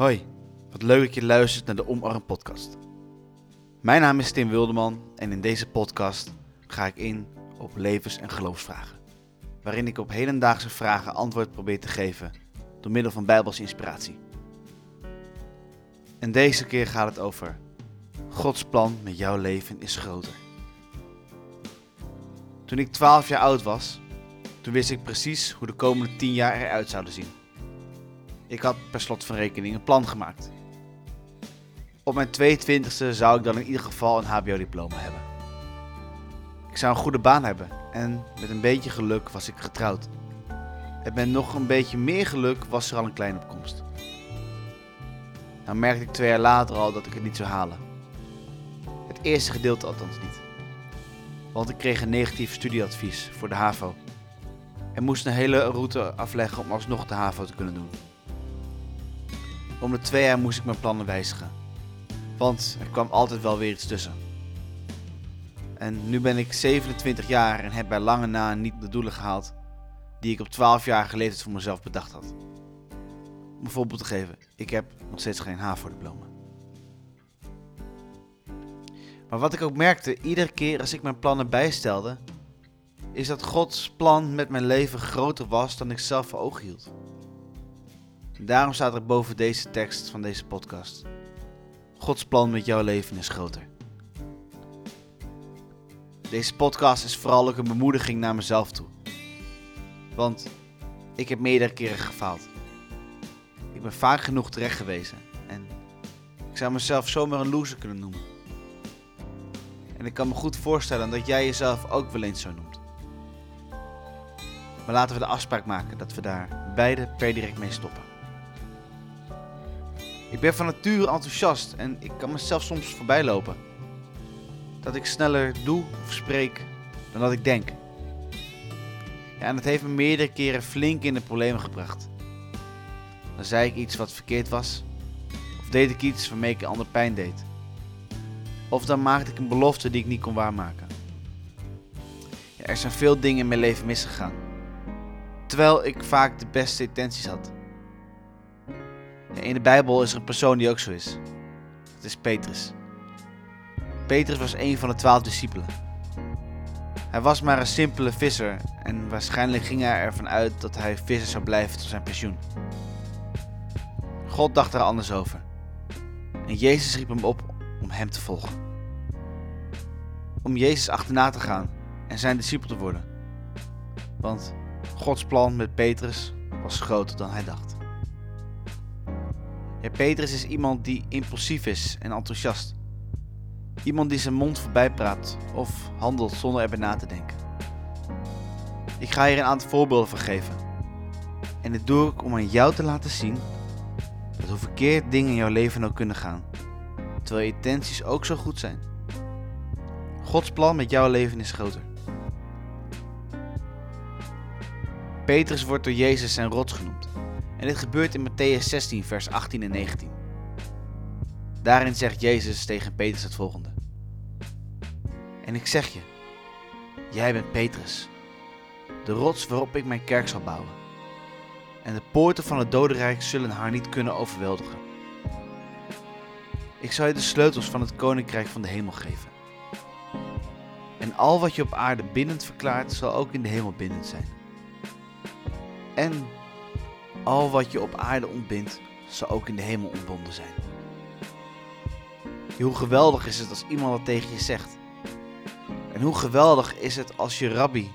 Hoi, wat leuk dat je luistert naar de Omarm podcast. Mijn naam is Tim Wildeman en in deze podcast ga ik in op levens- en geloofsvragen. Waarin ik op hedendaagse vragen antwoord probeer te geven door middel van bijbelse inspiratie. En deze keer gaat het over Gods plan met jouw leven is groter. Toen ik 12 jaar oud was, toen wist ik precies hoe de komende 10 jaar eruit zouden zien. Ik had per slot van rekening een plan gemaakt. Op mijn 22e zou ik dan in ieder geval een HBO-diploma hebben. Ik zou een goede baan hebben en met een beetje geluk was ik getrouwd. En met nog een beetje meer geluk was er al een kleine opkomst. Nou merkte ik twee jaar later al dat ik het niet zou halen. Het eerste gedeelte althans niet. Want ik kreeg een negatief studieadvies voor de HAVO. En moest een hele route afleggen om alsnog de HAVO te kunnen doen. Om de twee jaar moest ik mijn plannen wijzigen. Want er kwam altijd wel weer iets tussen. En nu ben ik 27 jaar en heb bij lange na niet de doelen gehaald die ik op 12 jaar leeftijd voor mezelf bedacht had. Om een voorbeeld te geven, ik heb nog steeds geen HAVO-diploma. Maar wat ik ook merkte, iedere keer als ik mijn plannen bijstelde, is dat Gods plan met mijn leven groter was dan ik zelf voor ogen hield. Daarom staat er boven deze tekst van deze podcast. Gods plan met jouw leven is groter. Deze podcast is vooral ook een bemoediging naar mezelf toe. Want ik heb meerdere keren gefaald. Ik ben vaak genoeg terecht gewezen. En ik zou mezelf zomaar een loser kunnen noemen. En ik kan me goed voorstellen dat jij jezelf ook wel eens zo noemt. Maar laten we de afspraak maken dat we daar beide per direct mee stoppen. Ik ben van nature enthousiast en ik kan mezelf soms voorbij lopen. Dat ik sneller doe of spreek dan dat ik denk. Ja, en dat heeft me meerdere keren flink in de problemen gebracht. Dan zei ik iets wat verkeerd was, of deed ik iets waarmee ik een ander pijn deed. Of dan maakte ik een belofte die ik niet kon waarmaken. Ja, er zijn veel dingen in mijn leven misgegaan. Terwijl ik vaak de beste intenties had. In de Bijbel is er een persoon die ook zo is. Het is Petrus. Petrus was een van de twaalf discipelen. Hij was maar een simpele visser en waarschijnlijk ging hij ervan uit dat hij visser zou blijven tot zijn pensioen. God dacht er anders over. En Jezus riep hem op om hem te volgen. Om Jezus achterna te gaan en zijn discipel te worden. Want Gods plan met Petrus was groter dan hij dacht. Ja, Petrus is iemand die impulsief is en enthousiast. Iemand die zijn mond voorbij praat of handelt zonder erbij na te denken. Ik ga hier een aantal voorbeelden van geven. En dit doe ik om aan jou te laten zien dat hoe verkeerd dingen in jouw leven ook kunnen gaan, terwijl je intenties ook zo goed zijn. Gods plan met jouw leven is groter. Petrus wordt door Jezus zijn rots genoemd. En dit gebeurt in Matthäus 16, vers 18 en 19. Daarin zegt Jezus tegen Petrus het volgende. En ik zeg je, jij bent Petrus, de rots waarop ik mijn kerk zal bouwen. En de poorten van het dodenrijk zullen haar niet kunnen overweldigen. Ik zal je de sleutels van het koninkrijk van de hemel geven. En al wat je op aarde bindend verklaart, zal ook in de hemel bindend zijn. En al wat je op aarde ontbindt, zal ook in de hemel ontbonden zijn. Hoe geweldig is het als iemand dat tegen je zegt? En hoe geweldig is het als je rabbi,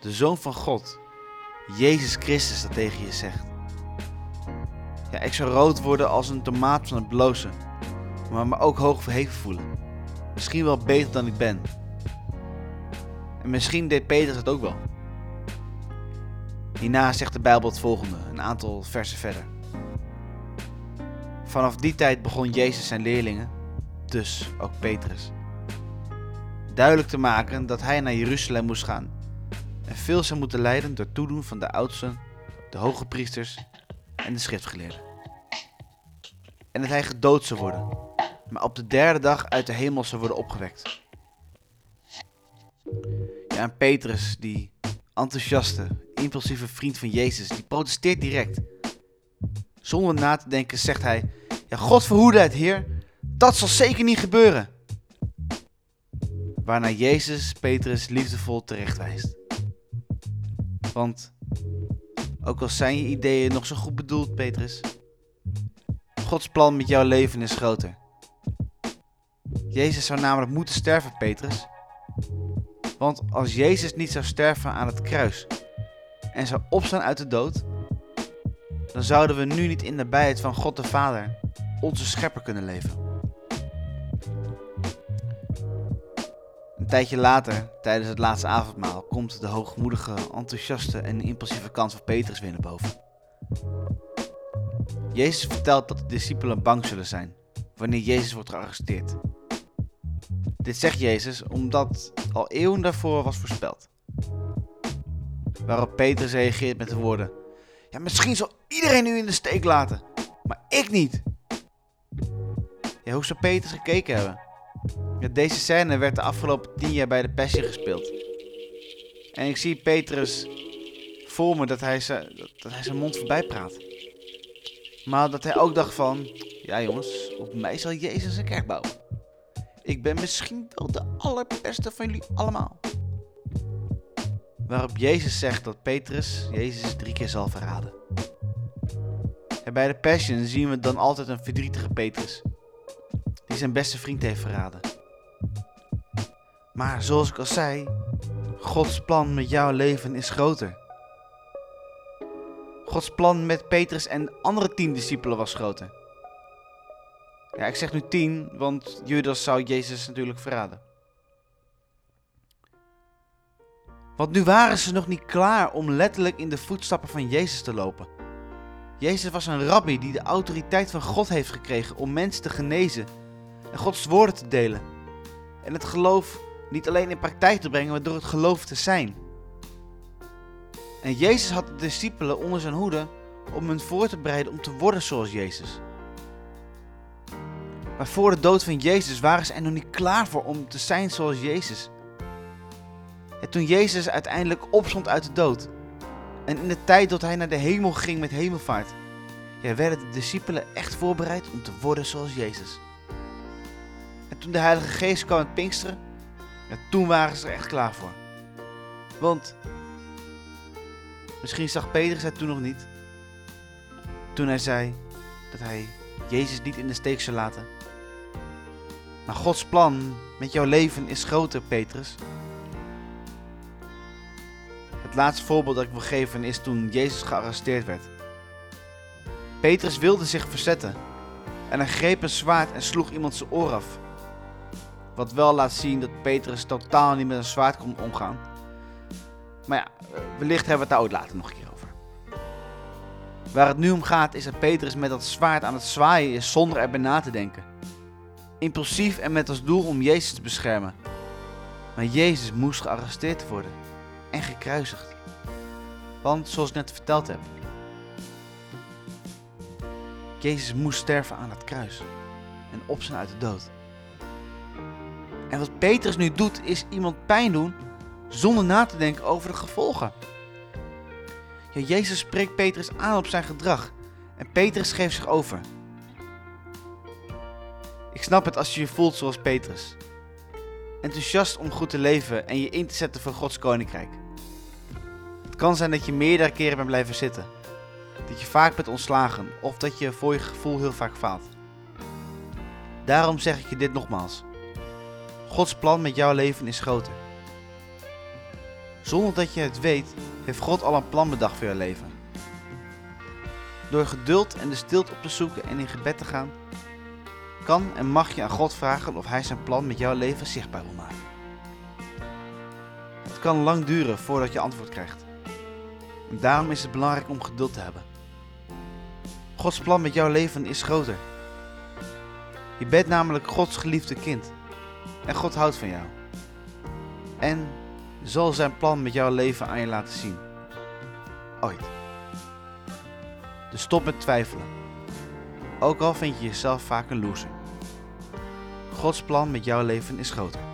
de Zoon van God, Jezus Christus, dat tegen je zegt? Ja, ik zou rood worden als een tomaat van het blozen, maar me ook hoog verheven voelen. Misschien wel beter dan ik ben. En misschien deed Petrus het ook wel. Hierna zegt de Bijbel het volgende, een aantal versen verder. Vanaf die tijd begon Jezus zijn leerlingen, dus ook Petrus, duidelijk te maken dat hij naar Jeruzalem moest gaan en veel zou moeten lijden door toedoen van de oudsten, de hoge priesters en de schriftgeleerden. En dat hij gedood zou worden, maar op de derde dag uit de hemel zou worden opgewekt. Ja, en Petrus, die enthousiaste, impulsieve vriend van Jezus, die protesteert direct. Zonder na te denken zegt hij: Ja, God verhoede het, Heer. Dat zal zeker niet gebeuren. Waarna Jezus Petrus liefdevol terechtwijst. Want ook al zijn je ideeën nog zo goed bedoeld, Petrus, Gods plan met jouw leven is groter. Jezus zou namelijk moeten sterven, Petrus. Want als Jezus niet zou sterven aan het kruis en zou opstaan uit de dood, dan zouden we nu niet in de nabijheid van God de Vader, onze schepper, kunnen leven. Een tijdje later, tijdens het laatste avondmaal, komt de hoogmoedige, enthousiaste en impulsieve kant van Petrus weer naar boven. Jezus vertelt dat de discipelen bang zullen zijn wanneer Jezus wordt gearresteerd. Dit zegt Jezus omdat al eeuwen daarvoor was voorspeld. Waarop Petrus reageert met de woorden: Ja, misschien zal iedereen u in de steek laten, maar ik niet. Ja, hoe zou Petrus gekeken hebben? Deze scène werd de afgelopen tien jaar bij de Passion gespeeld. En ik zie Petrus voor me dat hij, zijn, dat hij zijn mond voorbij praat. Maar dat hij ook dacht van, ja jongens, op mij zal Jezus een kerk bouwen. Ik ben misschien wel de allerbeste van jullie allemaal. Waarop Jezus zegt dat Petrus Jezus drie keer zal verraden. En bij de Passion zien we dan altijd een verdrietige Petrus. Die zijn beste vriend heeft verraden. Maar zoals ik al zei, Gods plan met jouw leven is groter. Gods plan met Petrus en andere tien discipelen was groter. Ja, ik zeg nu tien, want Judas zou Jezus natuurlijk verraden. Want nu waren ze nog niet klaar om letterlijk in de voetstappen van Jezus te lopen. Jezus was een rabbi die de autoriteit van God heeft gekregen om mensen te genezen en Gods woorden te delen. En het geloof niet alleen in praktijk te brengen, maar door het geloof te zijn. En Jezus had de discipelen onder zijn hoede om hen voor te bereiden om te worden zoals Jezus. Maar voor de dood van Jezus waren ze er nog niet klaar voor om te zijn zoals Jezus. En toen Jezus uiteindelijk opstond uit de dood en in de tijd dat hij naar de hemel ging met hemelvaart, werden de discipelen echt voorbereid om te worden zoals Jezus. En toen de Heilige Geest kwam met Pinksteren, toen waren ze er echt klaar voor. Want misschien zag Petrus het toen nog niet. Toen hij zei dat hij Jezus niet in de steek zou laten. Maar Gods plan met jouw leven is groter, Petrus. Het laatste voorbeeld dat ik wil geven is toen Jezus gearresteerd werd. Petrus wilde zich verzetten en hij greep een zwaard en sloeg iemand zijn oor af. Wat wel laat zien dat Petrus totaal niet met een zwaard kon omgaan. Maar ja, wellicht hebben we het daar ook later nog een keer over. Waar het nu om gaat is dat Petrus met dat zwaard aan het zwaaien is zonder erbij na te denken. Impulsief en met als doel om Jezus te beschermen. Maar Jezus moest gearresteerd worden en gekruisigd. Want zoals ik net verteld heb, Jezus moest sterven aan het kruis en opstaan uit de dood. En wat Petrus nu doet, is iemand pijn doen zonder na te denken over de gevolgen. Ja, Jezus spreekt Petrus aan op zijn gedrag en Petrus geeft zich over. Ik snap het als je je voelt zoals Petrus. Enthousiast om goed te leven en je in te zetten voor Gods koninkrijk. Het kan zijn dat je meerdere keren bent blijven zitten. Dat je vaak bent ontslagen of dat je voor je gevoel heel vaak faalt. Daarom zeg ik je dit nogmaals. Gods plan met jouw leven is groter. Zonder dat je het weet, heeft God al een plan bedacht voor jouw leven. Door geduld en de stilte op te zoeken en in gebed te gaan, kan en mag je aan God vragen of Hij zijn plan met jouw leven zichtbaar wil maken. Het kan lang duren voordat je antwoord krijgt. Daarom is het belangrijk om geduld te hebben. Gods plan met jouw leven is groter. Je bent namelijk Gods geliefde kind. En God houdt van jou. En zal zijn plan met jouw leven aan je laten zien. Ooit. Dus stop met twijfelen. Ook al vind je jezelf vaak een loser. Gods plan met jouw leven is groter.